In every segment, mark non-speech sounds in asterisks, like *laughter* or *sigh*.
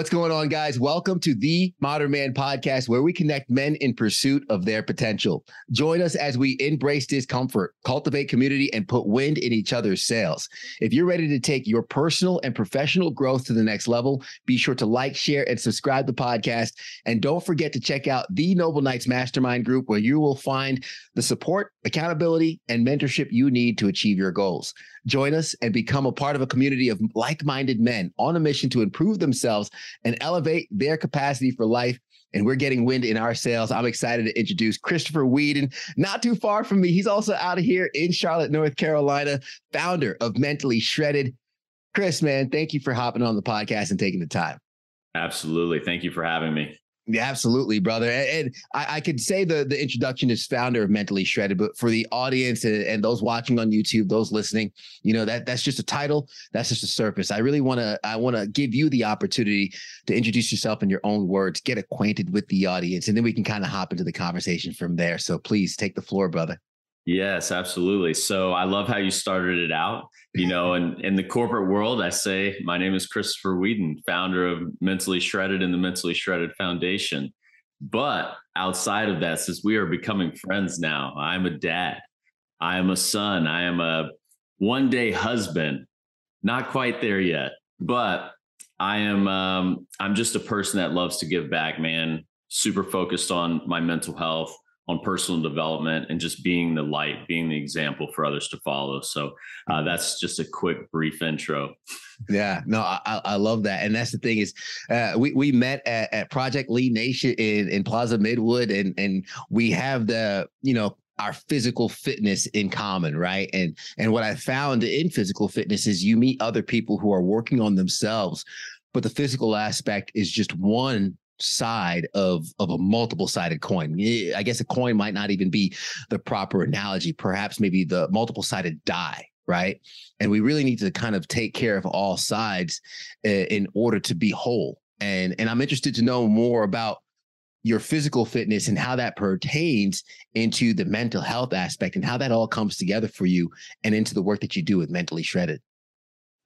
What's going on, guys? Welcome to the Modern Man Podcast, where we connect men in pursuit of their potential. Join us as we embrace discomfort, cultivate community, and put wind in each other's sails. If you're ready to take your personal and professional growth to the next level, be sure to like, share, and subscribe to the podcast. And don't forget to check out the Noble Knights Mastermind Group, where you will find the support, accountability, and mentorship you need to achieve your goals. Join us and become a part of a community of like minded men on a mission to improve themselves and elevate their capacity for life. And we're getting wind in our sails. I'm excited to introduce Christopher Weedon, not too far from me. He's also out of here in Charlotte, North Carolina, founder of Mentally Shredded. Chris, man, thank you for hopping on the podcast and taking the time. Absolutely. Thank you for having me. Yeah, absolutely, brother. And, and I, I, could say the the introduction is founder of Mentally Shredded, but for the audience and, and, those watching on YouTube, those listening, you know that that's just a title, that's just a surface. I really want to I want to give you the opportunity to introduce yourself in your own words, get acquainted with the audience, and then we can kind of hop into the conversation from there. So please take the floor, brother. Yes, absolutely. So I love how you started it out. You know, *laughs* and in the corporate world, I say, my name is Christopher Weedon, founder of Mentally Shredded and the Mentally Shredded Foundation. But outside of that, since we are becoming friends now, I'm a dad, I am a son, I am a one day husband, not quite there yet, but I am, um, I'm just a person that loves to give back, man, super focused on my mental health on personal development and just being the light, being the example for others to follow. So uh, that's just a quick, brief intro. Yeah, no, I, I love that, and that's the thing is, uh, we we met at, at Project Lee Nation in in Plaza Midwood, and and we have the you know our physical fitness in common right and and what i found in physical fitness is you meet other people who are working on themselves but the physical aspect is just one side of of a multiple sided coin. I guess a coin might not even be the proper analogy. Perhaps maybe the multiple sided die, right? And we really need to kind of take care of all sides uh, in order to be whole. And and I'm interested to know more about your physical fitness and how that pertains into the mental health aspect and how that all comes together for you and into the work that you do with mentally shredded.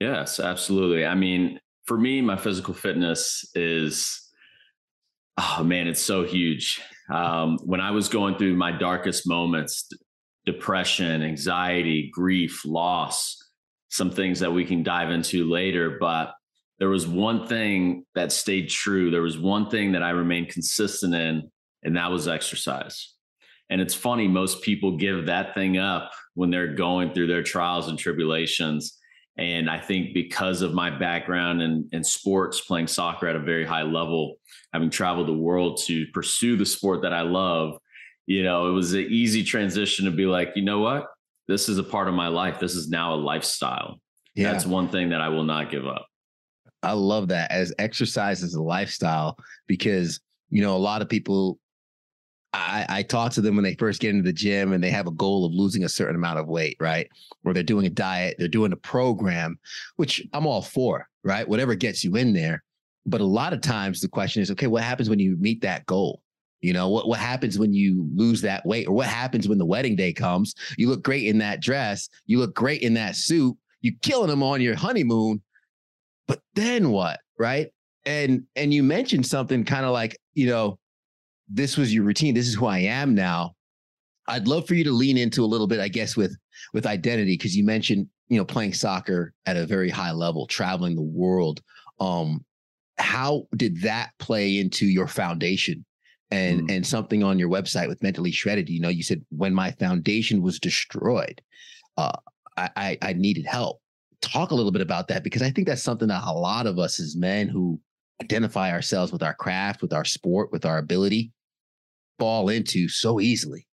Yes, absolutely. I mean, for me, my physical fitness is oh man, it's so huge. Um, when I was going through my darkest moments, depression, anxiety, grief, loss, some things that we can dive into later, but there was one thing that stayed true. There was one thing that I remained consistent in, and that was exercise. And it's funny, most people give that thing up when they're going through their trials and tribulations. And I think because of my background in, in sports, playing soccer at a very high level, having traveled the world to pursue the sport that I love, you know, it was an easy transition to be like, you know what? This is a part of my life. This is now a lifestyle. Yeah. That's one thing that I will not give up. I love that as exercise is a lifestyle because, you know, a lot of people I, I talk to them when they first get into the gym and they have a goal of losing a certain amount of weight, right? Or they're doing a diet, they're doing a program, which I'm all for, right? Whatever gets you in there. But a lot of times the question is, okay, what happens when you meet that goal? You know, what, what happens when you lose that weight? Or what happens when the wedding day comes? You look great in that dress, you look great in that suit, you're killing them on your honeymoon. But then what? Right. And and you mentioned something kind of like, you know, this was your routine. This is who I am now. I'd love for you to lean into a little bit, I guess, with with identity, because you mentioned, you know, playing soccer at a very high level, traveling the world. Um, how did that play into your foundation and mm. and something on your website with mentally shredded? You know, you said when my foundation was destroyed, uh, I, I I needed help. Talk a little bit about that because I think that's something that a lot of us as men who identify ourselves with our craft, with our sport, with our ability, fall into so easily.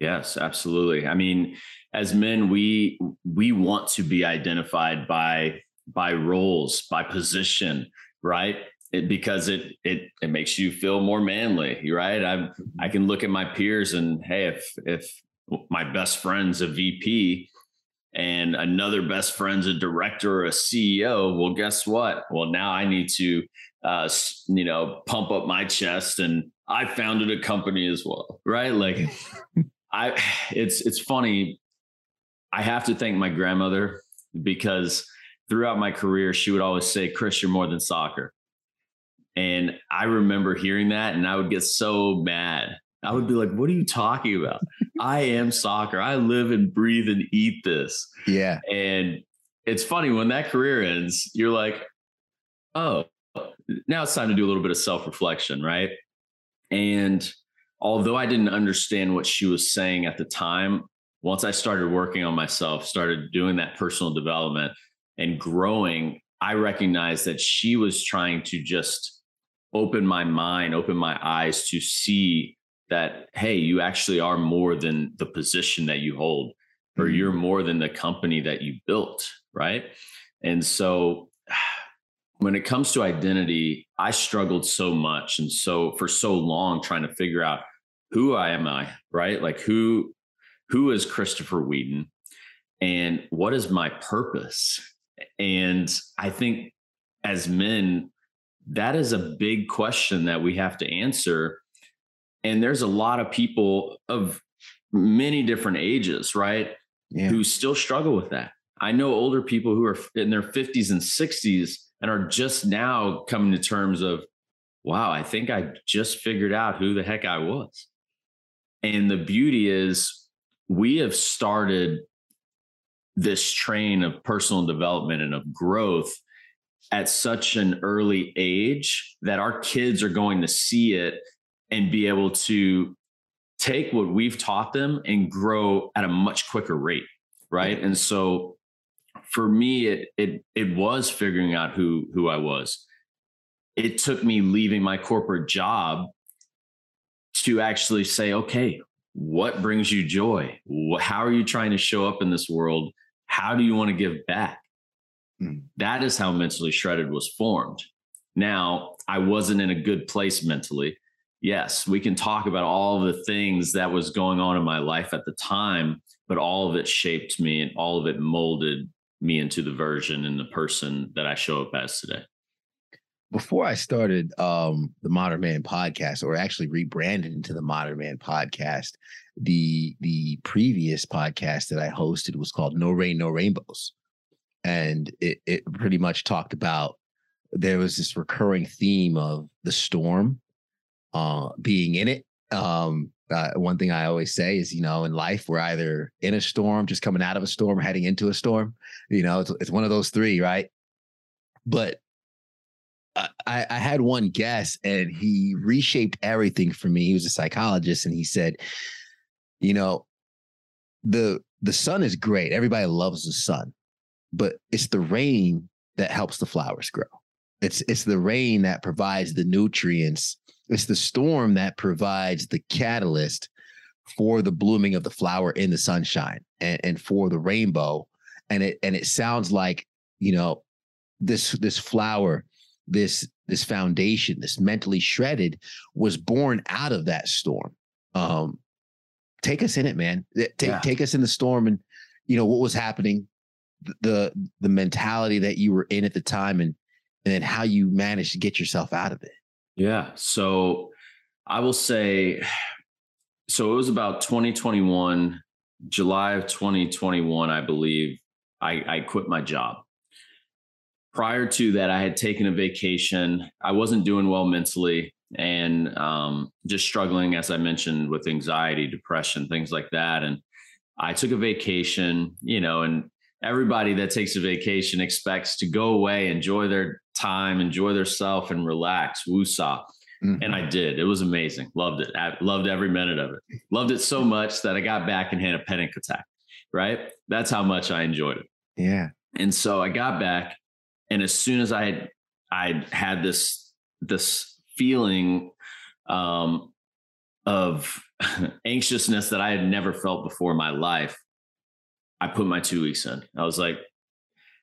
Yes, absolutely. I mean, as men, we we want to be identified by by roles, by position, right? It, because it it it makes you feel more manly, right? I I can look at my peers and hey, if if my best friend's a VP, and another best friend's a director or a CEO, well, guess what? Well, now I need to, uh, you know, pump up my chest and I founded a company as well, right? Like, *laughs* I, it's it's funny. I have to thank my grandmother because throughout my career, she would always say, Chris, you're more than soccer. And I remember hearing that and I would get so mad. I would be like, what are you talking about? I am soccer. I live and breathe and eat this. Yeah. And it's funny when that career ends, you're like, oh, now it's time to do a little bit of self reflection, right? And although I didn't understand what she was saying at the time, once I started working on myself, started doing that personal development and growing, I recognized that she was trying to just open my mind, open my eyes to see that, hey, you actually are more than the position that you hold, or mm-hmm. you're more than the company that you built, right? And so *sighs* when it comes to identity, I struggled so much and so for so long trying to figure out who I am I, right? Like who who is Christopher Weedon and what is my purpose? And I think as men, that is a big question that we have to answer. And there's a lot of people of many different ages, right? Yeah. Who still struggle with that. I know older people who are in their 50s and 60s and are just now coming to terms of, wow, I think I just figured out who the heck I was. And the beauty is, we have started this train of personal development and of growth at such an early age that our kids are going to see it and be able to take what we've taught them and grow at a much quicker rate right? And so for me it it it was figuring out who who I was. It took me leaving my corporate job to actually say okay what brings you joy? How are you trying to show up in this world? How do you want to give back? Mm. that is how mentally shredded was formed. Now i wasn't in a good place mentally yes we can talk about all the things that was going on in my life at the time but all of it shaped me and all of it molded me into the version and the person that I show up as today. Before I started um, the Modern Man podcast, or actually rebranded into the Modern Man podcast, the the previous podcast that I hosted was called No Rain, No Rainbows, and it it pretty much talked about there was this recurring theme of the storm, uh, being in it, um, uh, one thing I always say is, you know, in life, we're either in a storm, just coming out of a storm, or heading into a storm. You know, it's, it's one of those three, right? But I, I had one guess and he reshaped everything for me. He was a psychologist and he said, you know, the the sun is great. Everybody loves the sun, but it's the rain that helps the flowers grow. It's it's the rain that provides the nutrients it's the storm that provides the catalyst for the blooming of the flower in the sunshine and, and for the rainbow. And it and it sounds like, you know, this this flower, this this foundation, this mentally shredded, was born out of that storm. Um, take us in it, man. Take yeah. take us in the storm and you know what was happening, the the mentality that you were in at the time and and then how you managed to get yourself out of it. Yeah. So I will say, *sighs* so it was about 2021, July of 2021, I believe, I, I quit my job. Prior to that, I had taken a vacation. I wasn't doing well mentally and um, just struggling, as I mentioned, with anxiety, depression, things like that. And I took a vacation, you know, and everybody that takes a vacation expects to go away, enjoy their time, enjoy their self, and relax. Woosah. Mm-hmm. And I did. It was amazing. Loved it. I loved every minute of it. Loved it so much that I got back and had a panic attack. Right. That's how much I enjoyed it. Yeah. And so I got back, and as soon as I had, I had this this feeling um, of *laughs* anxiousness that I had never felt before in my life. I put my two weeks in. I was like,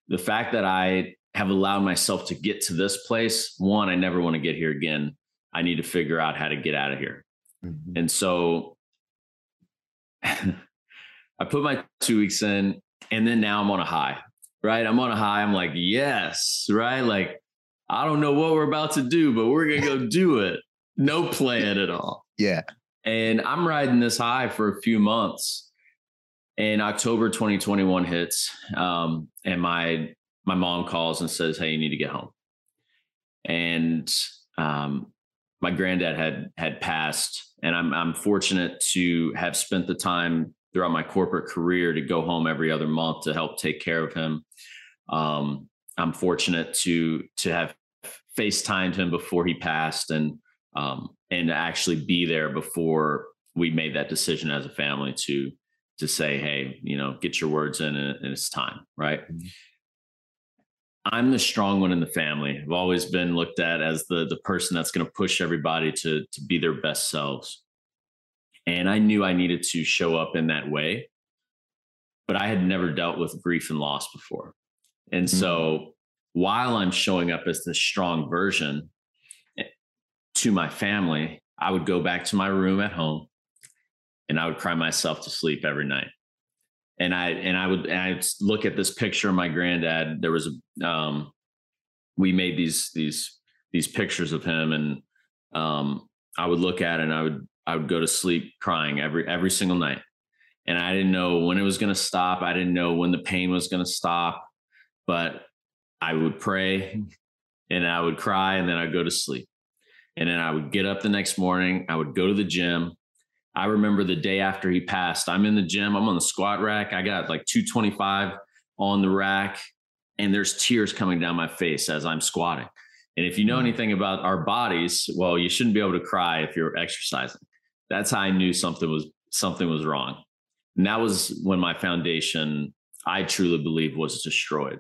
the fact that I have allowed myself to get to this place, one, I never want to get here again. I need to figure out how to get out of here. Mm-hmm. And so *laughs* I put my two weeks in, and then now I'm on a high, right? I'm on a high. I'm like, yes, right? Like, I don't know what we're about to do, but we're going to go *laughs* do it. No plan at all. Yeah. And I'm riding this high for a few months and October 2021 hits, um, and my my mom calls and says, "Hey, you need to get home." And um, my granddad had had passed, and I'm I'm fortunate to have spent the time throughout my corporate career to go home every other month to help take care of him. Um, I'm fortunate to to have FaceTimed him before he passed, and um, and actually be there before we made that decision as a family to to say, hey, you know, get your words in, and, it's time, right? Mm-hmm. I'm the strong one in the family. I've always been looked at as the the person that's going to push everybody to to be their best selves. And I knew I needed to show up in that way. But I had never dealt with grief and loss before. And mm-hmm. so while I'm showing up as this strong version eh, to my family, I would go back to my room at home and I would cry myself to sleep every night and I and I would and I look at this picture of my granddad. There was a um, we made these these these pictures of him, and um, I would look at it and I would I would go to sleep crying every every single night, and I didn't know when it was going to stop. I didn't know when the pain was going to stop, but I would pray and I would cry, and then I'd go to sleep, and then I would get up the next morning. I would go to the gym I remember the day after he passed, I'm in the gym, I'm on the squat rack. I got like 225 on the rack, and there's tears coming down my face as I'm squatting. And if you know mm. anything about our bodies, well, you shouldn't be able to cry if you're exercising. That's how I knew something was something was wrong. And that was when my foundation, I truly believe, was destroyed.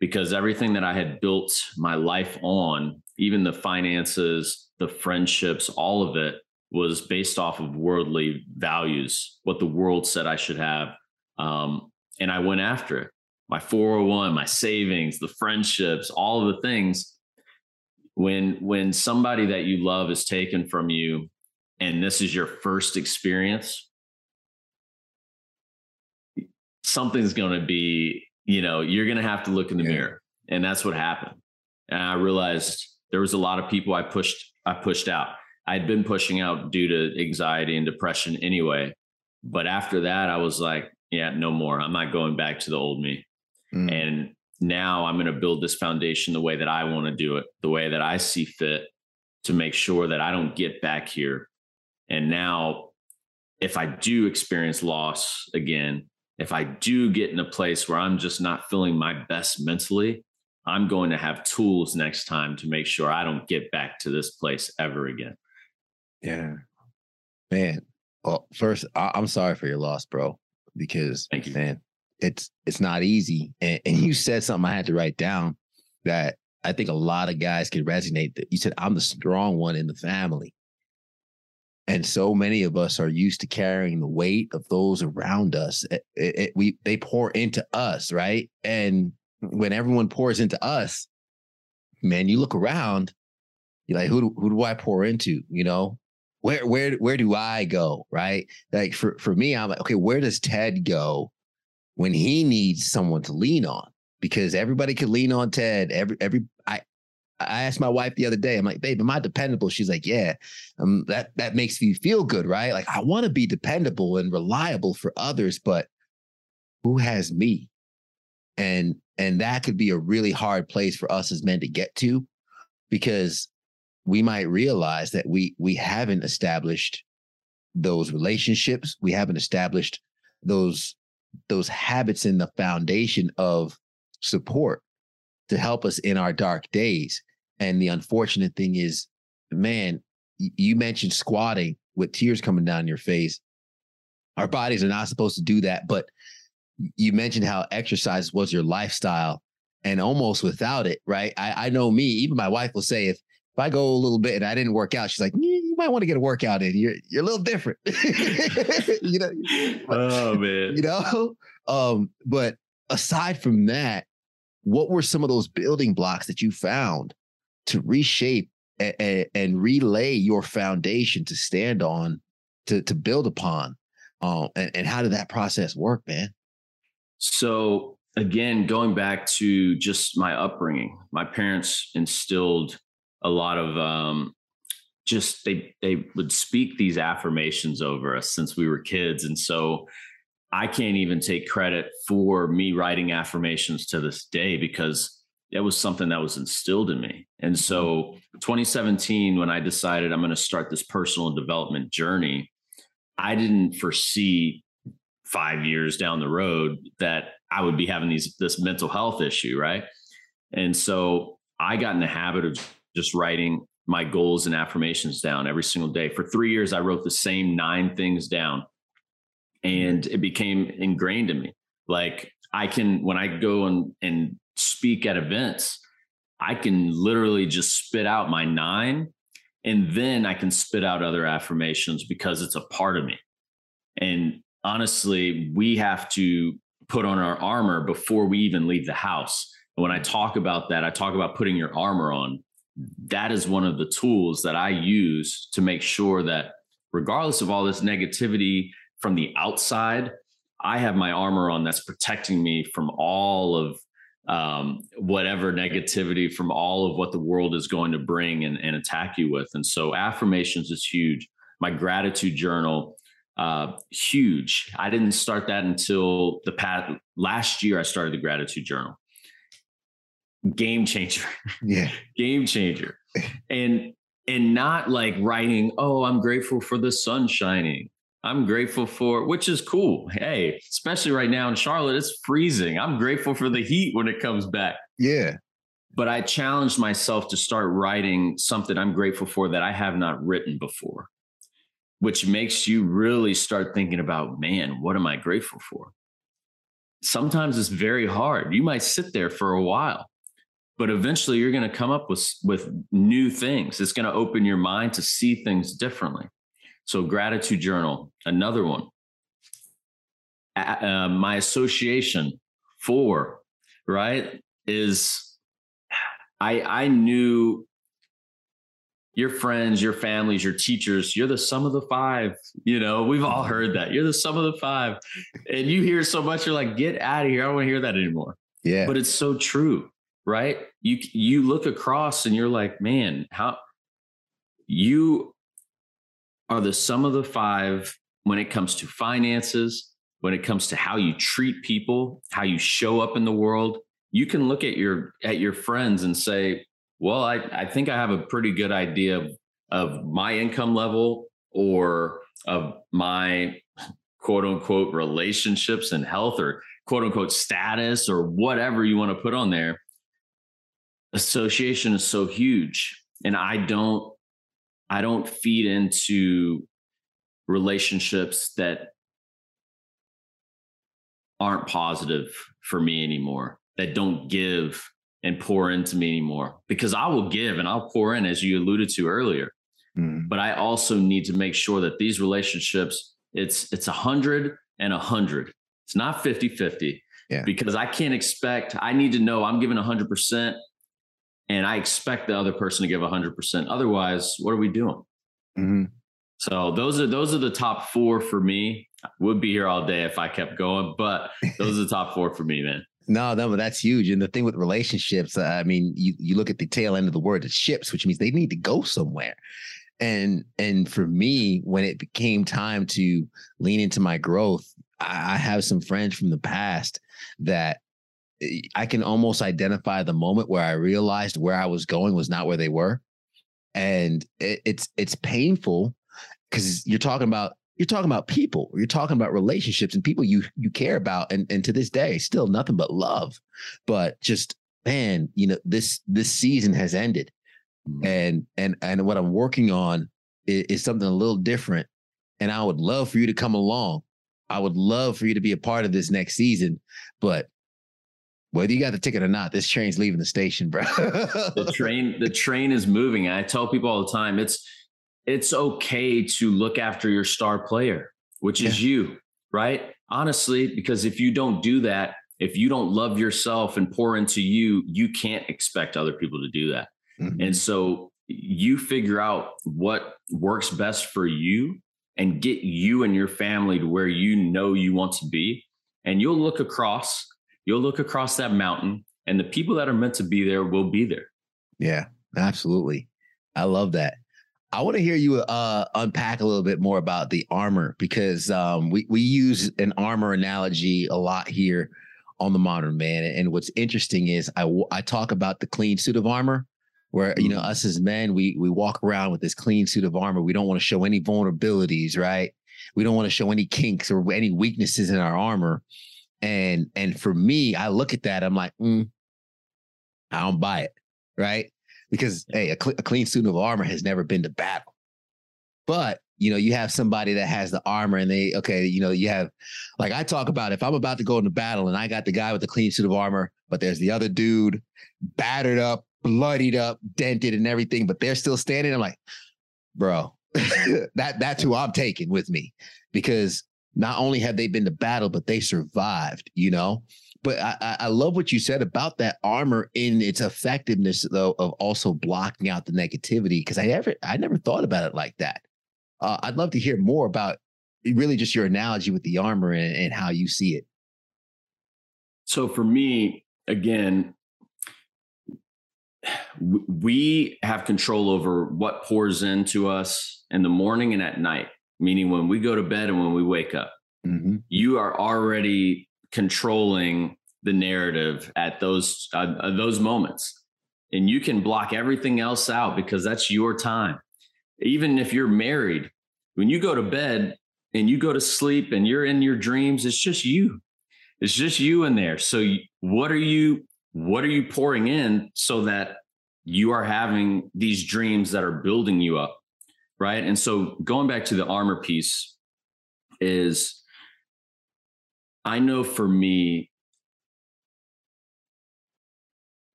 Because everything that I had built my life on, even the finances, the friendships, all of it was based off of worldly values, what the world said I should have. Um, and I went after it. My 401, my savings, the friendships, all of the things. When when somebody that you love is taken from you and this is your first experience, something's going to be, you know, you're going to have to look in the yeah. mirror. And that's what happened. And I realized there was a lot of people I pushed I pushed out I'd been pushing out due to anxiety and depression anyway. But after that, I was like, yeah, no more. I'm not going back to the old me. Mm. And now I'm going to build this foundation the way that I want to do it, the way that I see fit to make sure that I don't get back here. And now, if I do experience loss again, if I do get in a place where I'm just not feeling my best mentally, I'm going to have tools next time to make sure I don't get back to this place ever again. Yeah. Man. Well, first, I- am sorry for your loss, bro, because Thank you. man, it's it's not easy. And, and you said something I had to write down that I think a lot of guys could resonate. That you said I'm the strong one in the family. And so many of us are used to carrying the weight of those around us. It, it, it, we they pour into us, right? And when everyone pours into us, man, you look around, you're like, who do, who do I pour into? You know, where where where do I go? Right? Like for for me, I'm like, okay, where does Ted go when he needs someone to lean on? Because everybody could lean on Ted. Every every I I asked my wife the other day, I'm like, babe, am I dependable? She's like, yeah. Um, that that makes me feel good, right? Like I want to be dependable and reliable for others, but who has me? And and that could be a really hard place for us as men to get to because we might realize that we we haven't established those relationships. We haven't established those those habits in the foundation of support to help us in our dark days. And the unfortunate thing is man you mentioned squatting with tears coming down your face. Our bodies are not supposed to do that but you mentioned how exercise was your lifestyle and almost without it right? I, I know me even my wife will say if if I go a little bit and I didn't work out, she's like, you might want to get a workout in. You're you're a little different. *laughs* you know. Oh man. You know. Um, but aside from that, what were some of those building blocks that you found to reshape a, a, and relay your foundation to stand on, to to build upon? Um, and, and how did that process work, man? So again, going back to just my upbringing, my parents instilled a lot of um, just they they would speak these affirmations over us since we were kids, and so I can't even take credit for me writing affirmations to this day because it was something that was instilled in me. And so 2017, when I decided I'm going to start this personal development journey, I didn't foresee five years down the road that I would be having these this mental health issue, right? And so I got in the habit of just writing my goals and affirmations down every single day. For three years, I wrote the same nine things down, and mm-hmm. it became ingrained in me. Like I can, when I go and and speak at events, I can literally just spit out my nine, and then I can spit out other affirmations because it's a part of me. And honestly, we have to put on our armor before we even leave the house. And when I mm-hmm. talk about that, I talk about putting your armor on. That is one of the tools that I use to make sure that, regardless of all this negativity from the outside, I have my armor on that's protecting me from all of um, whatever negativity from all of what the world is going to bring and, and attack you with. And so affirmations is huge. My gratitude journal uh, huge. I didn't start that until the past last year. I started the gratitude journal. Game changer. *laughs* Yeah. Game changer. And and not like writing, oh, I'm grateful for the sun shining. I'm grateful for, which is cool. Hey, especially right now in Charlotte, it's freezing. I'm grateful for the heat when it comes back. Yeah. But I challenged myself to start writing something I'm grateful for that I have not written before which makes you really start thinking about, man, what am I grateful for? Sometimes it's very hard. You might sit there for a while, but eventually you're going to come up with, with new things. It's going to open your mind to see things differently. So, gratitude journal, another one. Uh, my association for, right, is I, I knew your friends, your families, your teachers, you're the sum of the five. You know, we've all heard that. You're the sum of the five. And you hear so much, you're like, get out of here. I don't want to hear that anymore. Yeah. But it's so true, right? You you look across and you're like, man, how you are the sum of the five when it comes to finances, when it comes to how you treat people, how you show up in the world. You can look at your at your friends and say, well, I, I think I have a pretty good idea of, of my income level or of my quote unquote relationships and health or quote unquote status or whatever you want to put on there. Association is so huge. And I don't, I don't feed into relationships that aren't positive for me anymore, that don't give and pour into me anymore because I will give and I'll pour in as you alluded to earlier. Mm. But I also need to make sure that these relationships, it's it's a hundred and a hundred. It's not 50 50 yeah. because I can't expect, I need to know I'm giving a hundred percent and I expect the other person to give a hundred percent. Otherwise, what are we doing? Mm-hmm. So those are those are the top four for me. I would be here all day if I kept going, but those are the top four for me, man. *laughs* No, no, but that's huge. And the thing with relationships, uh, I mean, you you look at the tail end of the word, it's ships, which means they need to go somewhere. And and for me, when it became time to lean into my growth, I, I have some friends from the past that I can almost identify the moment where I realized where I was going was not where they were, and it, it's it's painful because you're talking about you're talking about people. You're talking about relationships and people you you care about. And and to this day still nothing but love. But just man you know this this season has ended. Mm-hmm. and and and what i'm working on is, is, something a little different. And i would love for you to come along. I would love for you to be a part of this next season. But whether you got the ticket or not, this train's leaving the station, bro. *laughs* the train, the train is moving. I tell people all the time, it's it's okay to look after your star player, which yeah. is you, right? Honestly, because if you don't do that, if you don't love yourself and pour into you, you can't expect other people to do that. Mm-hmm. And so you figure out what works best for you and get you and your family to where you know you want to be. And you'll look across, you'll look across that mountain, and the people that are meant to be there will be there. Yeah, absolutely. I love that. I want to hear you uh, unpack a little bit more about the armor because um, we we use an armor analogy a lot here on the modern man. And what's interesting is I I talk about the clean suit of armor, where you know mm-hmm. us as men we we walk around with this clean suit of armor. We don't want to show any vulnerabilities, right? We don't want to show any kinks or any weaknesses in our armor. And and for me, I look at that, I'm like, mm, I don't buy it, right? because hey, a, cl- a clean suit of armor has never been to battle. But you know, you have somebody that has the armor and they, okay, you know, you have, like I talk about, if I'm about to go into battle and I got the guy with the clean suit of armor, but there's the other dude battered up, bloodied up, dented and everything, but they're still standing. I'm like, bro, *laughs* that that's who I'm taking with me because not only have they been to battle, but they survived, you know? But I, I love what you said about that armor in its effectiveness, though, of also blocking out the negativity. Because I never, I never thought about it like that. Uh, I'd love to hear more about really just your analogy with the armor and, and how you see it. So for me, again, we have control over what pours into us in the morning and at night, meaning when we go to bed and when we wake up. Mm-hmm. You are already controlling the narrative at those uh, those moments and you can block everything else out because that's your time even if you're married when you go to bed and you go to sleep and you're in your dreams it's just you it's just you in there so what are you what are you pouring in so that you are having these dreams that are building you up right and so going back to the armor piece is I know for me,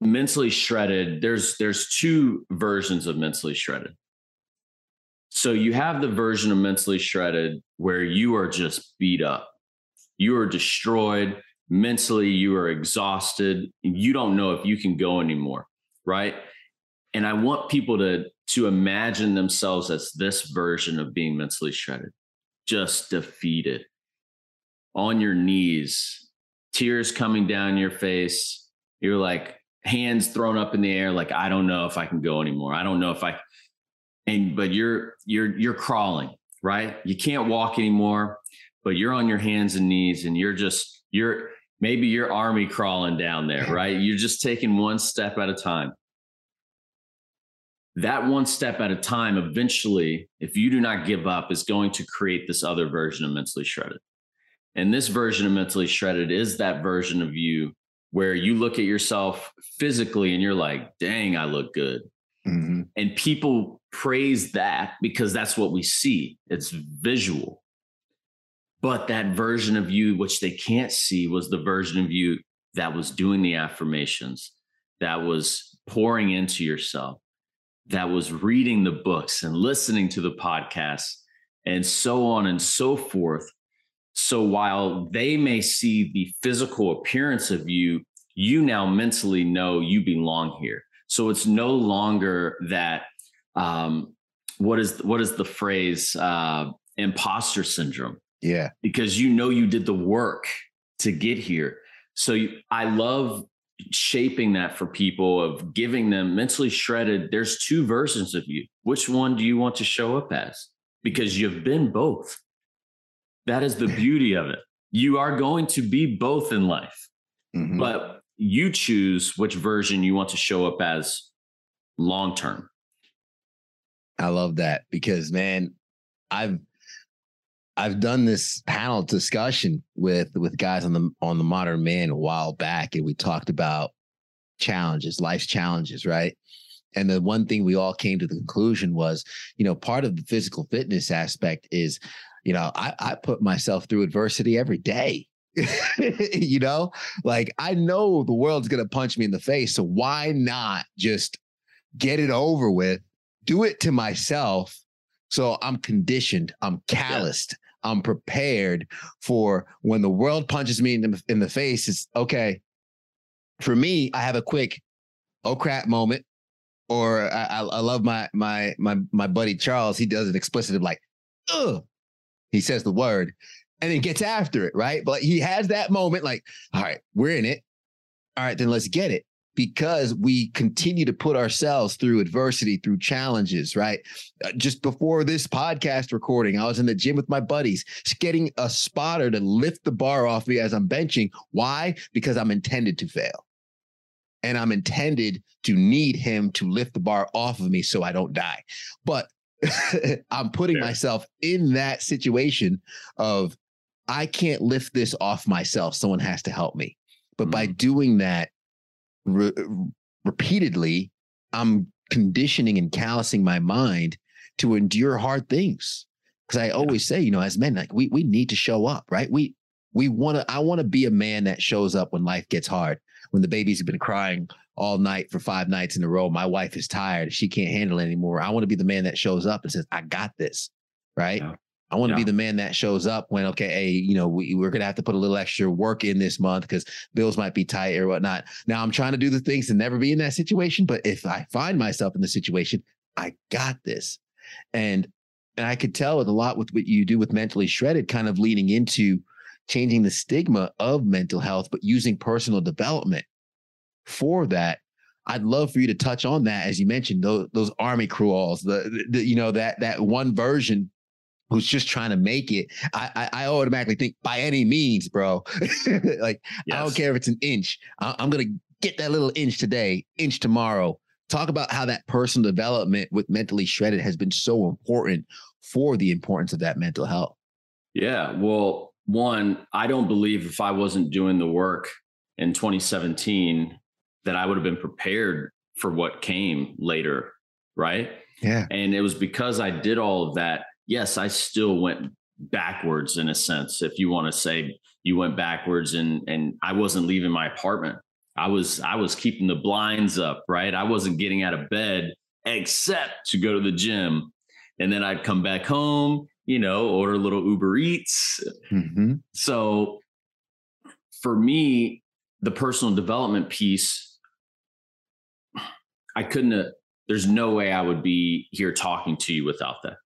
mentally shredded, there's there's two versions of mentally shredded. So you have the version of mentally shredded where you are just beat up. You are destroyed mentally, you are exhausted, you don't know if you can go anymore, right? And I want people to to imagine themselves as this version of being mentally shredded, just defeated, on your knees, tears coming down your face. You're like hands thrown up in the air, like, I don't know if I can go anymore. I don't know if I and but you're you're you're crawling, right? You can't walk anymore, but you're on your hands and knees and you're just you're maybe you're army crawling down there, right? You're just taking one step at a time. That one step at a time, eventually, if you do not give up, is going to create this other version of mentally shredded. And this version of mentally shredded is that version of you where you look at yourself physically and you're like, dang, I look good. Mm-hmm. And people praise that because that's what we see. It's visual. But that version of you, which they can't see, was the version of you that was doing the affirmations, that was pouring into yourself, that was reading the books and listening to the podcasts, and so on and so forth so while they may see the physical appearance of you, you now mentally know you belong here. So it's no longer that um, what is what is the phrase uh, imposter syndrome? Yeah, because you know you did the work to get here. So you, I love shaping that for people of giving them mentally shredded. There's two versions of you. Which one do you want to show up as? Because you've been both. That is the beauty of it. You are going to be both in life, mm-hmm. but you choose which version you want to show up as long term. I love that because man, I've I've done this panel discussion with with guys on the on the modern man a while back, and we talked about challenges, life's challenges, right? And the one thing we all came to the conclusion was, you know, part of the physical fitness aspect is you know, I, I put myself through adversity every day. *laughs* you know, like I know the world's going to punch me in the face. So why not just get it over with, do it to myself. So I'm conditioned, I'm calloused. I'm prepared for when the world punches me in the, in the face. It's okay. For me, I have a quick, oh crap moment. Or I, I love my my my my buddy Charles. He does an explicit like, ugh, he says the word and then gets after it, right? But he has that moment like, all right, we're in it. All right, then let's get it. Because we continue to put ourselves through adversity, through challenges, right? Uh, just before this podcast recording, I was in the gym with my buddies, getting a spotter to lift the bar off me as I'm benching. Why? Because I'm intended to fail. And I'm intended to need him to lift the bar off of me so I don't die. But *laughs* I'm putting yeah. myself in that situation of I can't lift this off myself. Someone has to help me. But mm-hmm. by doing that, re- repeatedly, I'm conditioning and callousing my mind to endure hard things. Because I always say, you know, as men, like we we need to show up, right? We we want to. I want to be a man that shows up when life gets hard. When the babies have been crying all night for five nights in a row, my wife is tired. She can't handle it anymore. I want to be the man that shows up and says, "I got this." Right? Yeah. I want to yeah. be the man that shows up when, okay, hey, you know, we, we're going to have to put a little extra work in this month because bills might be tight or whatnot. Now I'm trying to do the things to never be in that situation. But if I find myself in the situation, I got this. And, and I could tell with a lot with what you do with mentally shredded, kind of leaning into changing the stigma of mental health, but using personal development for that I'd love for you to touch on that, as you mentioned those those army crawls, the, the you know that that one version who's just trying to make it, I, I, I automatically think by any means, bro. *laughs* like yes. I don't care if it's an inch. I, I'm gonna get that little inch today, inch tomorrow. Talk about how that personal development with mentally shredded has been so important for the importance of that mental health. Yeah. Well, one, I don't believe if I wasn't doing the work in 2017 that I would have been prepared for what came later. Right. Yeah. And it was because I did all of that yes, I still went backwards in a sense. If you want to say you went backwards and and I wasn't leaving my apartment. I was I was keeping the blinds up, right? I wasn't getting out of bed except to go to the gym. And then I'd come back home, you know, order a little Uber Eats. Mm-hmm. So for me, the personal development piece, I couldn't have, there's no way I would be here talking to you without that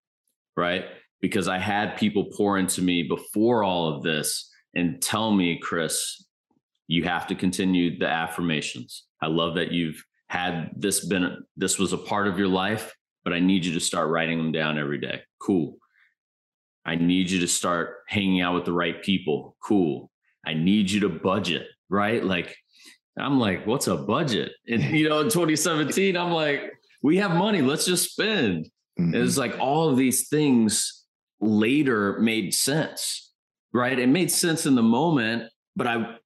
right? Because I had people pour into me before all of this and tell me, Chris, you have to continue the affirmations. I love that you've had this been this was a part of your life, but I need you to start writing them down every day. Cool. I need you to start hanging out with the right people. Cool. I need you to budget, right? Like I'm like, what's a budget? And you know, in 2017, I'm like, we have money, let's just spend. Mm-hmm. It was like all of these things later made sense, right? It made sense in the moment, but I,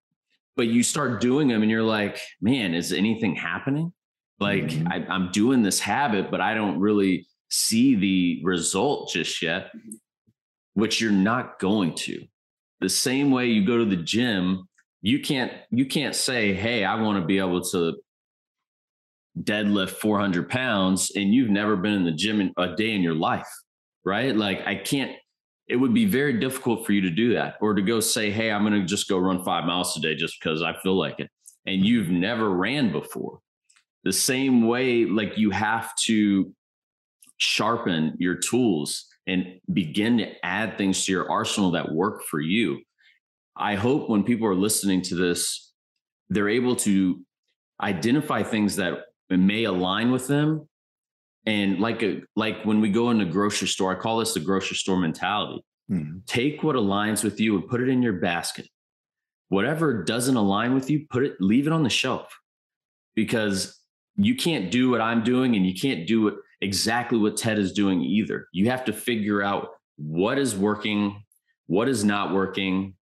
but you start doing them and you're like, man, is anything happening? Like mm-hmm. I, I'm doing this habit, but I don't really see the result just yet, which you're not going to. The same way you go to the gym, you can't you can't say, "Hey, I want to be able to deadlift 400 pounds and you've never been in the gym in a day in your life, right? Like I can't, it would be very difficult for you to do that or to go say, Hey, I'm going to just go run five miles today just because I feel like it. And you've never ran before. The same way, like you have to sharpen your tools and begin to add things to your arsenal that work for you. I hope when people are listening to this, they're able to identify things that it may align with them. And like a like when we go in the grocery store, I call this the grocery store mentality. Mm-hmm. Take what aligns with you and put it in your basket. Whatever doesn't align with you, put it, leave it on the shelf. Because you can't do what I'm doing and you can't do it exactly what Ted is doing either. You have to figure out what is working, what is not working.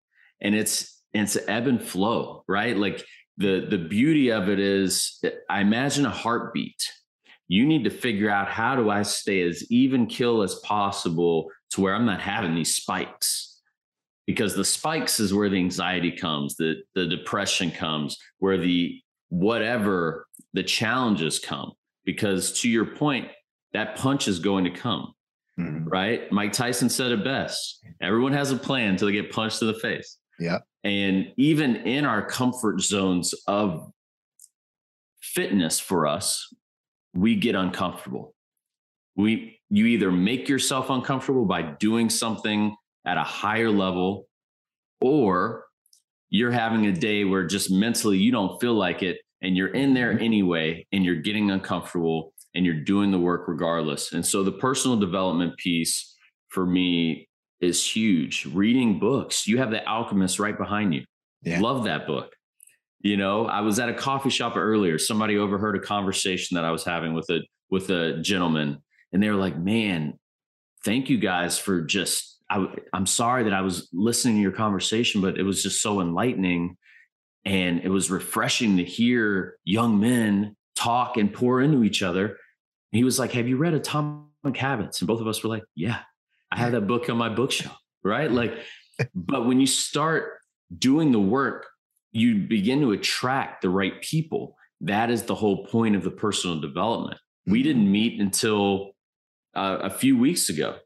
And it's it's ebb and flow, right? Like the the beauty of it is i imagine a heartbeat. You need to figure out how do i stay as even kill as possible to where i'm not having these spikes. Because the spikes is where the anxiety comes the the depression comes where the whatever the challenges come. Because to your point that punch is going to come mm-hmm. right? Mike tyson said it best. Everyone has a plan until they get punched in the face yeah and even in our comfort zones of fitness for us, we get uncomfortable. We you either make yourself uncomfortable by doing something at a higher level or you're having a day where just mentally you don't feel like it and you're in there anyway and you're getting uncomfortable and you're doing the work regardless. And so the personal development piece for me is huge. Reading books. You have The Alchemist right behind you. Yeah. Love that book. You know, I was at a coffee shop earlier. Somebody overheard a conversation that I was having with a with a gentleman, and they were like, "Man, thank you guys for just." I, I'm sorry that I was listening to your conversation, but it was just so enlightening, and it was refreshing to hear young men talk and pour into each other. And he was like, "Have you read Atomic Habits?" And both of us were like, "Yeah, I have that book on my bookshelf." Right? Like, but when you start doing the work you begin to attract the right people. That is the whole point of the personal development. We didn't meet until uh, a few weeks ago,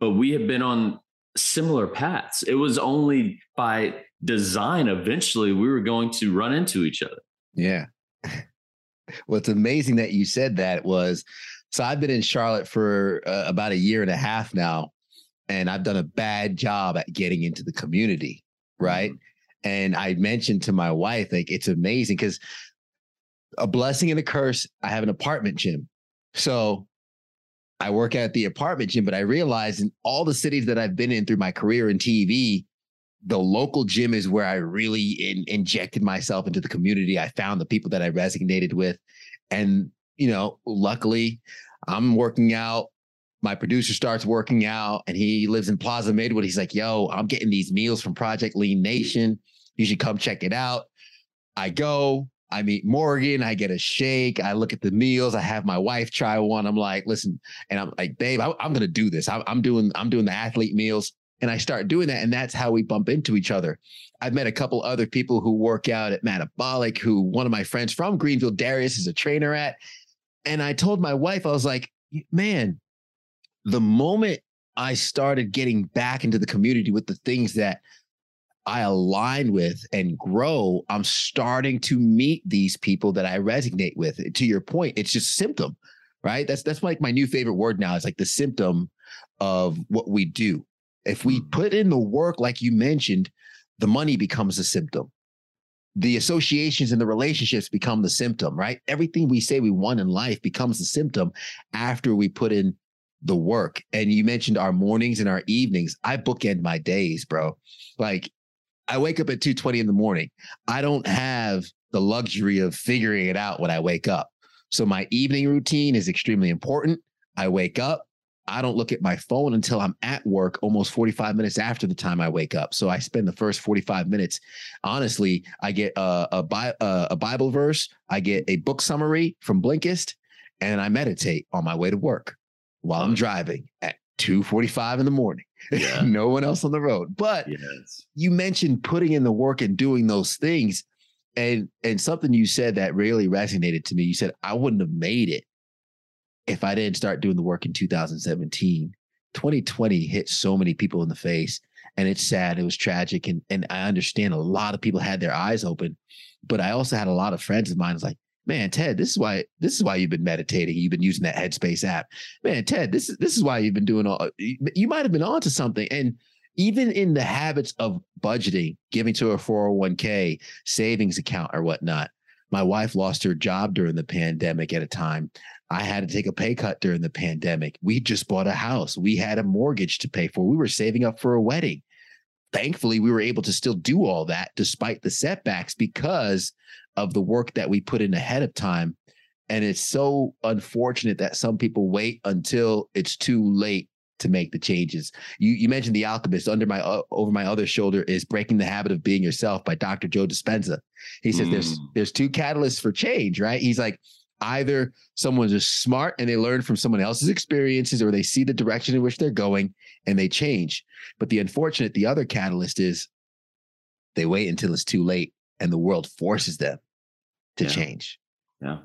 but we have been on similar paths. It was only by design eventually we were going to run into each other. Yeah. *laughs* What's amazing that you said that was so I've been in Charlotte for uh, about a year and a half now, and I've done a bad job at getting into the community, right? Mm-hmm. And I mentioned to my wife, like, it's amazing because a blessing and a curse, I have an apartment gym. So I work at the apartment gym, but I realized in all the cities that I've been in through my career in TV, the local gym is where I really in, injected myself into the community. I found the people that I resonated with. And, you know, luckily I'm working out. My producer starts working out and he lives in Plaza Midwood. He's like, yo, I'm getting these meals from Project Lean Nation. You should come check it out. I go, I meet Morgan, I get a shake, I look at the meals, I have my wife try one. I'm like, listen, and I'm like, babe, I, am gonna do this. I, I'm doing, I'm doing the athlete meals. And I start doing that. And that's how we bump into each other. I've met a couple other people who work out at Metabolic, who one of my friends from Greenville, Darius, is a trainer at. And I told my wife, I was like, man, the moment I started getting back into the community with the things that I align with and grow, I'm starting to meet these people that I resonate with. To your point, it's just symptom, right? That's that's like my new favorite word now. It's like the symptom of what we do. If we mm-hmm. put in the work, like you mentioned, the money becomes a symptom. The associations and the relationships become the symptom, right? Everything we say we want in life becomes the symptom after we put in the work. And you mentioned our mornings and our evenings. I bookend my days, bro. Like I wake up at 2:20 in the morning. I don't have the luxury of figuring it out when I wake up. So my evening routine is extremely important. I wake up, I don't look at my phone until I'm at work almost 45 minutes after the time I wake up. So I spend the first 45 minutes. Honestly, I get a, a, Bi- a, a Bible verse, I get a book summary from Blinkist, and I meditate on my way to work while I'm driving at 2:45 in the morning. Yeah. *laughs* no one else on the road. But Yes. you mentioned putting in the work and doing those things and and something you said that really resonated to me you said i wouldn't have made it if i didn't start doing the work in 2017 2020 hit so many people in the face and it's sad it was tragic and and i understand a lot of people had their eyes open but i also had a lot of friends of mine was like man ted this is why this is why you've been meditating you've been using that headspace app man ted this is this is why you've been doing all you, might have been onto something and even in the habits of budgeting, giving to a 401k, savings account, or whatnot. My wife lost her job during the pandemic at a time. I had to take a pay cut during the pandemic. We just bought a house. We had a mortgage to pay for. We were saving up for a wedding. Thankfully, we were able to still do all that despite the setbacks because of the work that we put in ahead of time. And it's so unfortunate that some people wait until it's too late to make the changes. You you mentioned the alchemist under my uh, over my other shoulder is breaking the habit of being yourself by Dr. Joe Dispenza. He says mm. there's there's two catalysts for change, right? He's like either someone's just smart and they learn from someone else's experiences or they see the direction in which they're going and they change. But the unfortunate the other catalyst is they wait until it's too late and the world forces them to Yeah. change. Yeah.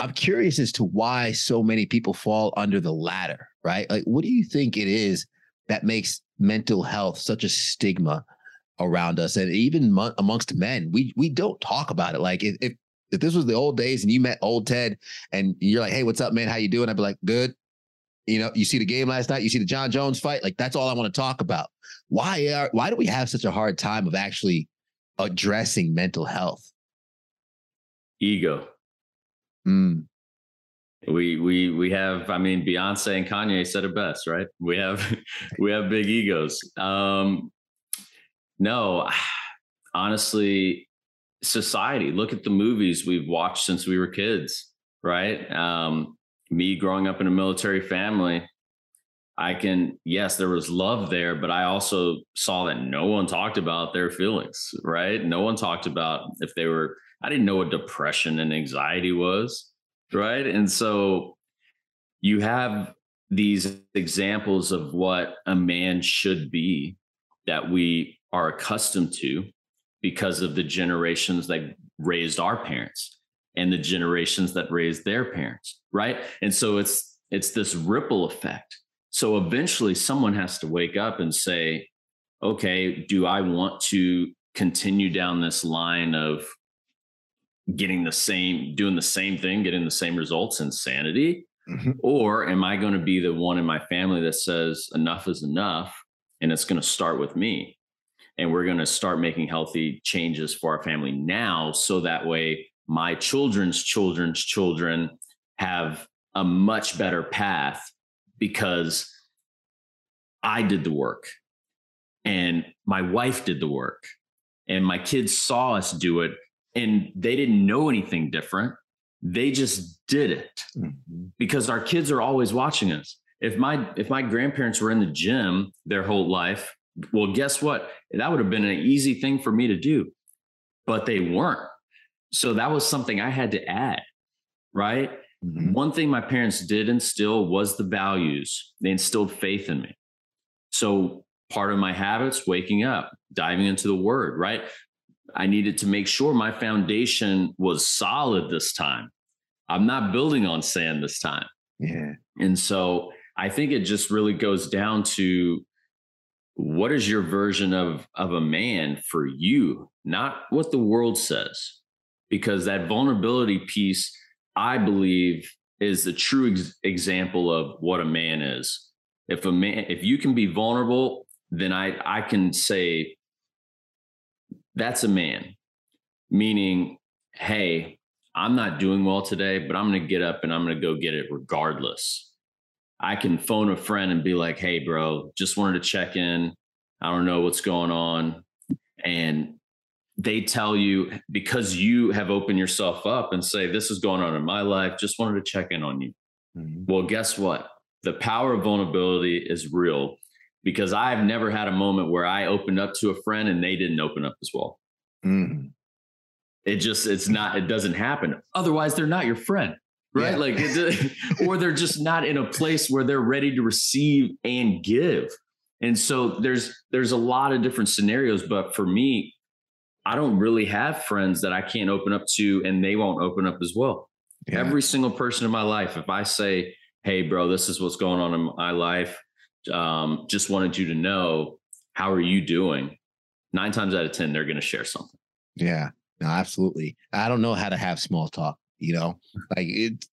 I'm curious as to why so many people fall under the latter, right? Like, what do you think it is that makes mental health such a stigma around us, and even mo- amongst men? We we don't talk about it. Like, if, if if this was the old days and you met old Ted and you're like, "Hey, what's up, man? How you doing?" I'd be like, "Good." You know, you see the game last night. You see the Jon Jones fight. Like, that's all I want to talk about. Why are why do we have such a hard time of actually addressing mental health? ego. Mm. We we we have. I mean, Beyonce and Kanye said it best, right? We have *laughs* we have big egos. Um, no, *sighs* honestly, society. Look at the movies we've watched since we were kids, right? Um, me growing up in a military family, I can, yes, there was love there, but I also saw that no one talked about their feelings, right? No one talked about if they were, I didn't know what depression and anxiety was, right? And so you have these examples of what a man should be that we are accustomed to because of the generations that raised our parents and the generations that raised their parents, right? And so it's it's this ripple effect so eventually someone has to wake up and say, okay, do I want to continue down this line of getting the same, doing the same thing, getting the same results, insanity? Mm-hmm. Or am I going to be the one in my family that says enough is enough and it's going to start with me? And we're going to start making healthy changes for our family now. So that way, my children's children's children have a much better path because I did the work and my wife did the work and my kids saw us do it and they didn't know anything different. They just did it mm-hmm. because our kids are always watching us. If my if my grandparents were in the gym their whole life, well, guess what? That would have been an easy thing for me to do, but they weren't. So that was something I had to add, right? Mm-hmm. One thing my parents did instill was the values. They instilled faith in me. So part of my habits, waking up, diving into the word, right? I needed to make sure my foundation was solid this time. I'm not building on sand this time. Yeah. And so I think it just really goes down to what is your version of of a man for you, not what the world says. Because that vulnerability piece I believe is the true ex- example of what a man is. If a man, if you can be vulnerable, then I I can say that's a man. Meaning, hey, I'm not doing well today, but I'm going to get up and I'm going to go get it regardless. I can phone a friend and be like, "Hey, bro, just wanted to check in. I don't know what's going on." And they tell you because you have opened yourself up and say, This is going on in my life, just wanted to check in on you. Mm-hmm. Well, guess what? The power of vulnerability is real because I've never had a moment where I opened up to a friend and they didn't open up as well. Mm-hmm. It just, it's not, it doesn't happen. Otherwise, they're not your friend, right? Yeah. Like, *laughs* or they're just not in a place where they're ready to receive and give. And so there's, there's a lot of different scenarios. But for me, I don't really have friends that I can't open up to and they won't open up as well. Yeah. Every single person in my life, if I say, Hey, bro, this is what's going on in my life, um, just wanted you to know, how are you doing? Nine times out of 10, they're going to share something. Yeah, no, absolutely. I don't know how to have small talk, you know, like it,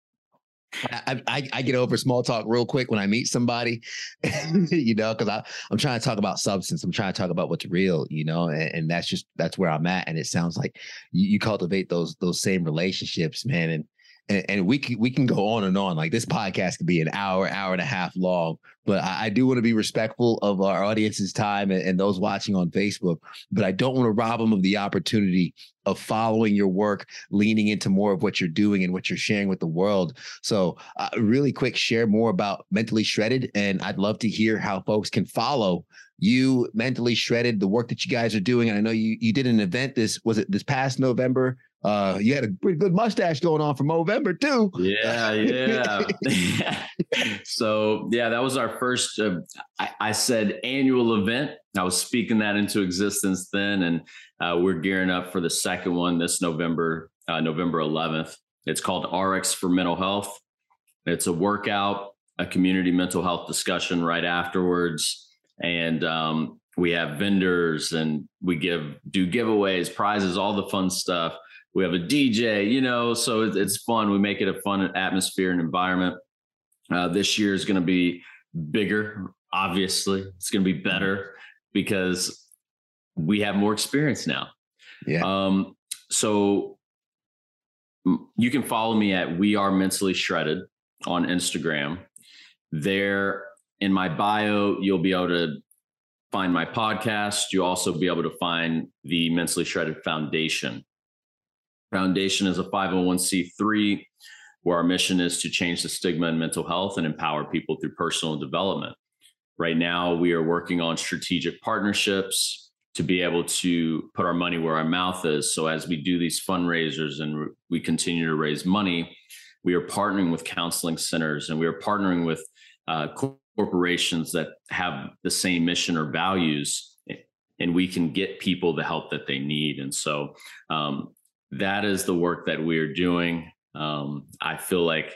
I, I, I, get over small talk real quick when I meet somebody, *laughs* you know, because I I'm trying to talk about substance. I'm trying to talk about what's real, you know, and, and that's just that's where I'm at. And it sounds like you, you cultivate those those same relationships, man. And and, and, we can we can go on and on. Like this podcast could be an hour, hour and a half long. But I, I do want to be respectful of our audience's time and, and, those watching on Facebook. But I don't want to rob them of the opportunity of following your work, leaning into more of what you're doing and what you're sharing with the world. So, uh, really quick, share more about Mentally Shredded, and I'd love to hear how folks can follow you mentally shredded the work that you guys are doing and i know you you did an event this was it this past november uh, you had a pretty good mustache going on for November too. Yeah, yeah. *laughs* so yeah, that was our first. Uh, I, I, said annual event. I was speaking that into existence then, and uh, we're gearing up for the second one this November, uh, November 11th. It's called RX for Mental Health. It's a workout, a community mental health discussion right afterwards, and um, we have vendors and we give do giveaways, prizes, all the fun stuff we have a DJ, you know, so it's fun. We make it a fun atmosphere and environment. Uh, this year is going to be bigger, obviously. It's going to be better because we have more experience now. Yeah. Um, so you can follow me at We Are Mentally Shredded on Instagram. There in my bio, you'll be able to find my podcast. You'll also be able to find the Mentally Shredded Foundation. Foundation is a 501c3 where our mission is to change the stigma in mental health and empower people through personal development. Right now, we are working on strategic partnerships to be able to put our money where our mouth is. So, as we do these fundraisers and we continue to raise money, we are partnering with counseling centers and we are partnering with uh, corporations that have the same mission or values and we can get people the help that they need and so um, that is the work that we're doing um, i feel like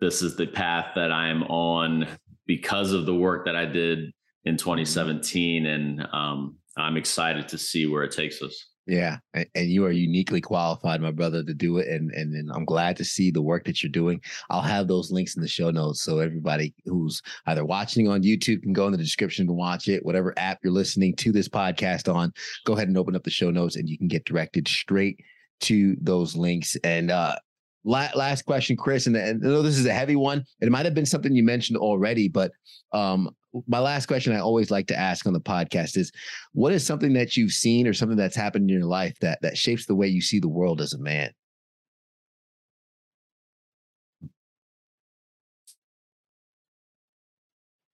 this is the path that i'm on because of the work that i did in 2017 and um, i'm excited to see where it takes us yeah, and, and, you are uniquely qualified, my brother, to do it, and, and and I'm glad to see the work that you're doing. I'll have those links in the show notes, so everybody who's either watching on YouTube can go in the description to watch it. Whatever app you're listening to this podcast on, go ahead and open up the show notes, and you can get directed straight to those links. And uh, last question, Chris, and, and I know this is a heavy one. It might have been something you mentioned already, but um, my last question I always like to ask on the podcast is, what is something that you've seen or something that's happened in your life that that shapes the way you see the world as a man?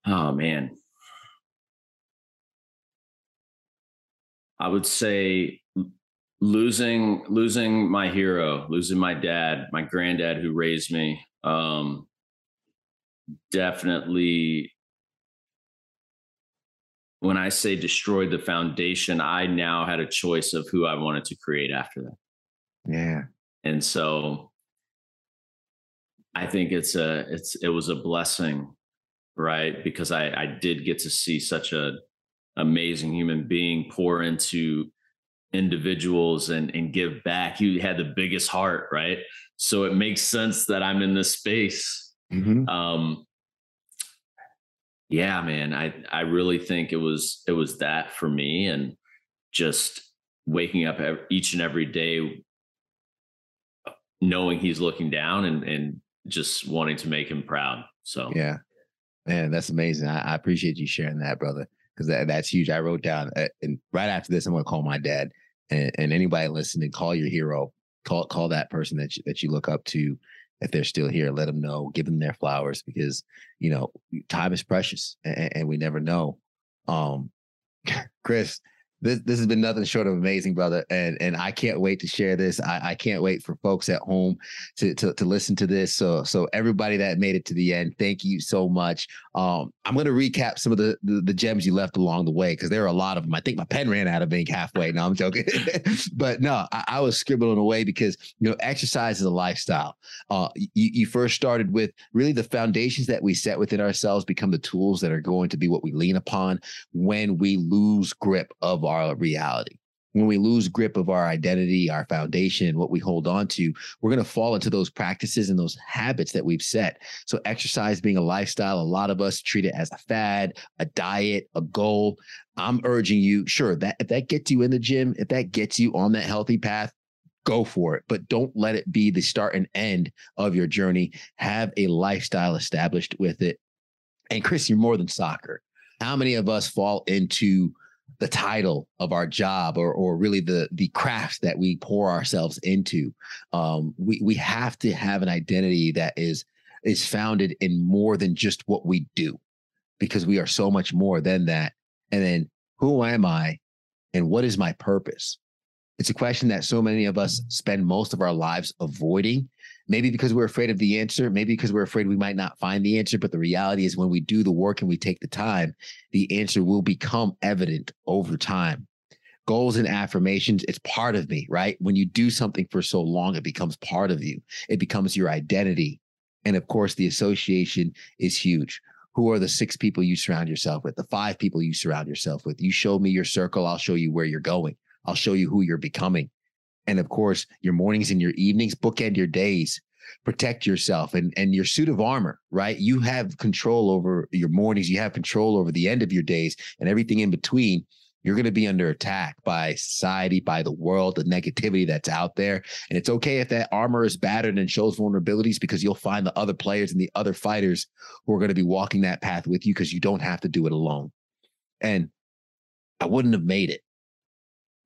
Oh man. I would say losing losing my hero, losing my dad, my granddad who raised me, um, definitely. When I say destroyed the foundation, I now had a choice of who I wanted to create after that. Yeah, and so I think it's a it's it was a blessing, right? Because I I did get to see such a amazing human being pour into individuals and and give back. You had the biggest heart, right? So it makes sense that I'm in this space. Mm-hmm. Um, yeah, man, I I really think it was it was that for me, and just waking up each and every day knowing he's looking down and and just wanting to make him proud. So yeah, man, that's amazing. I, I appreciate you sharing that, brother because that, that's huge. I wrote down, uh, and right after this, I'm going to call my dad. And, and, anybody listening, call your hero. Call call that person that you, that you look up to. If they're still here, let them know. Give them their flowers because you know time is precious, and, and we never know. Um, *laughs* Chris, this this has been nothing short of amazing, brother. And and I can't wait to share this. I, I can't wait for folks at home to, to to listen to this. So so everybody that made it to the end, thank you so much. Um, I'm gonna recap some of the the, the gems you left along the way because there are a lot of them. I think my pen ran out of ink halfway. No, I'm joking. *laughs* but no, I, I, was scribbling away because you know exercise is a lifestyle. Uh, you, you first started with really the foundations that we set within ourselves become the tools that are going to be what we lean upon when we lose grip of our reality. When we lose grip of our identity, our foundation, what we hold on to, we're going to fall into those practices and those habits that we've set. So, exercise being a lifestyle, a lot of us treat it as a fad, a diet, a goal. I'm urging you, sure, that if that gets you in the gym, if that gets you on that healthy path, go for it, but don't let it be the start and end of your journey. Have a lifestyle established with it. And Chris, you're more than soccer. How many of us fall into the title of our job or or really the the craft that we pour ourselves into. Um we we have to have an identity that is is founded in more than just what we do because we are so much more than that. And then who am i and what is my purpose? It's a question that so many of us spend most of our lives avoiding Maybe because we're afraid of the answer, maybe because we're afraid we might not find the answer. But the reality is, when we do the work and we take the time, the answer will become evident over time. Goals and affirmations, it's part of me, right? When you do something for so long, it becomes part of you, it becomes your identity. And of course, the association is huge. Who are the six people you surround yourself with, the five people you surround yourself with? You show me your circle, I'll show you where you're going. I'll show you who you're becoming and of course your mornings and your evenings bookend your days protect yourself and and your suit of armor right you have control over your mornings you have control over the end of your days and everything in between you're going to be under attack by society, by the world, the negativity that's out there. And it's okay if that armor is battered and shows vulnerabilities because you'll find the other players and the other fighters who are going to be walking that path with you because you don't have to do it alone. And I wouldn't have made it.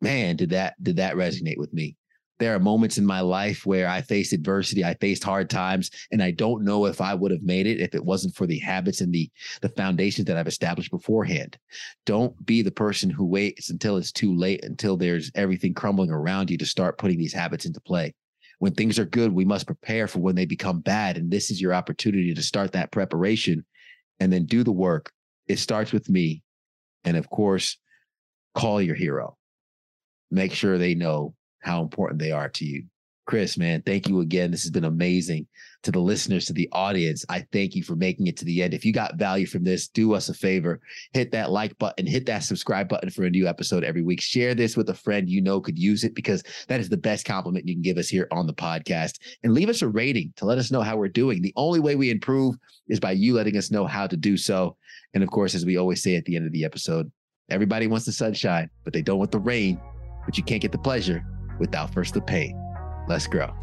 Man, did that did that resonate with me? there are moments in my life where I faced adversity, I faced hard times, and I don't know if I would have made it if it wasn't for the habits and the the foundations that I've established beforehand. Don't be the person who waits until it's too late, until there's everything crumbling around you to start putting these habits into play. When things are good, we must prepare for when they become bad, and this is your opportunity to start that preparation and then do the work. It starts with me, and of course, call your hero. Make sure they know how important they are to you. Chris, man, thank you again. This has been amazing. To the listeners, to the audience, I thank you for making it to the end. If you got value from this, do us a favor, hit that like button, hit that subscribe button for a new episode every week. Share this with a friend you know could use it because that is the best compliment you can give us here on the podcast. And leave us a rating to let us know how we're doing. The only way we improve is by you letting us know how to do so. And of course, as we always say at the end of the episode, everybody wants the sunshine, but they don't want the rain, but you can't get the pleasure without first the pain. Let's grow.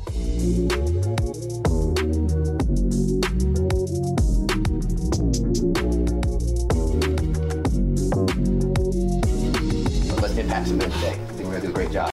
Let's impact some men today. I think we're gonna do a great job.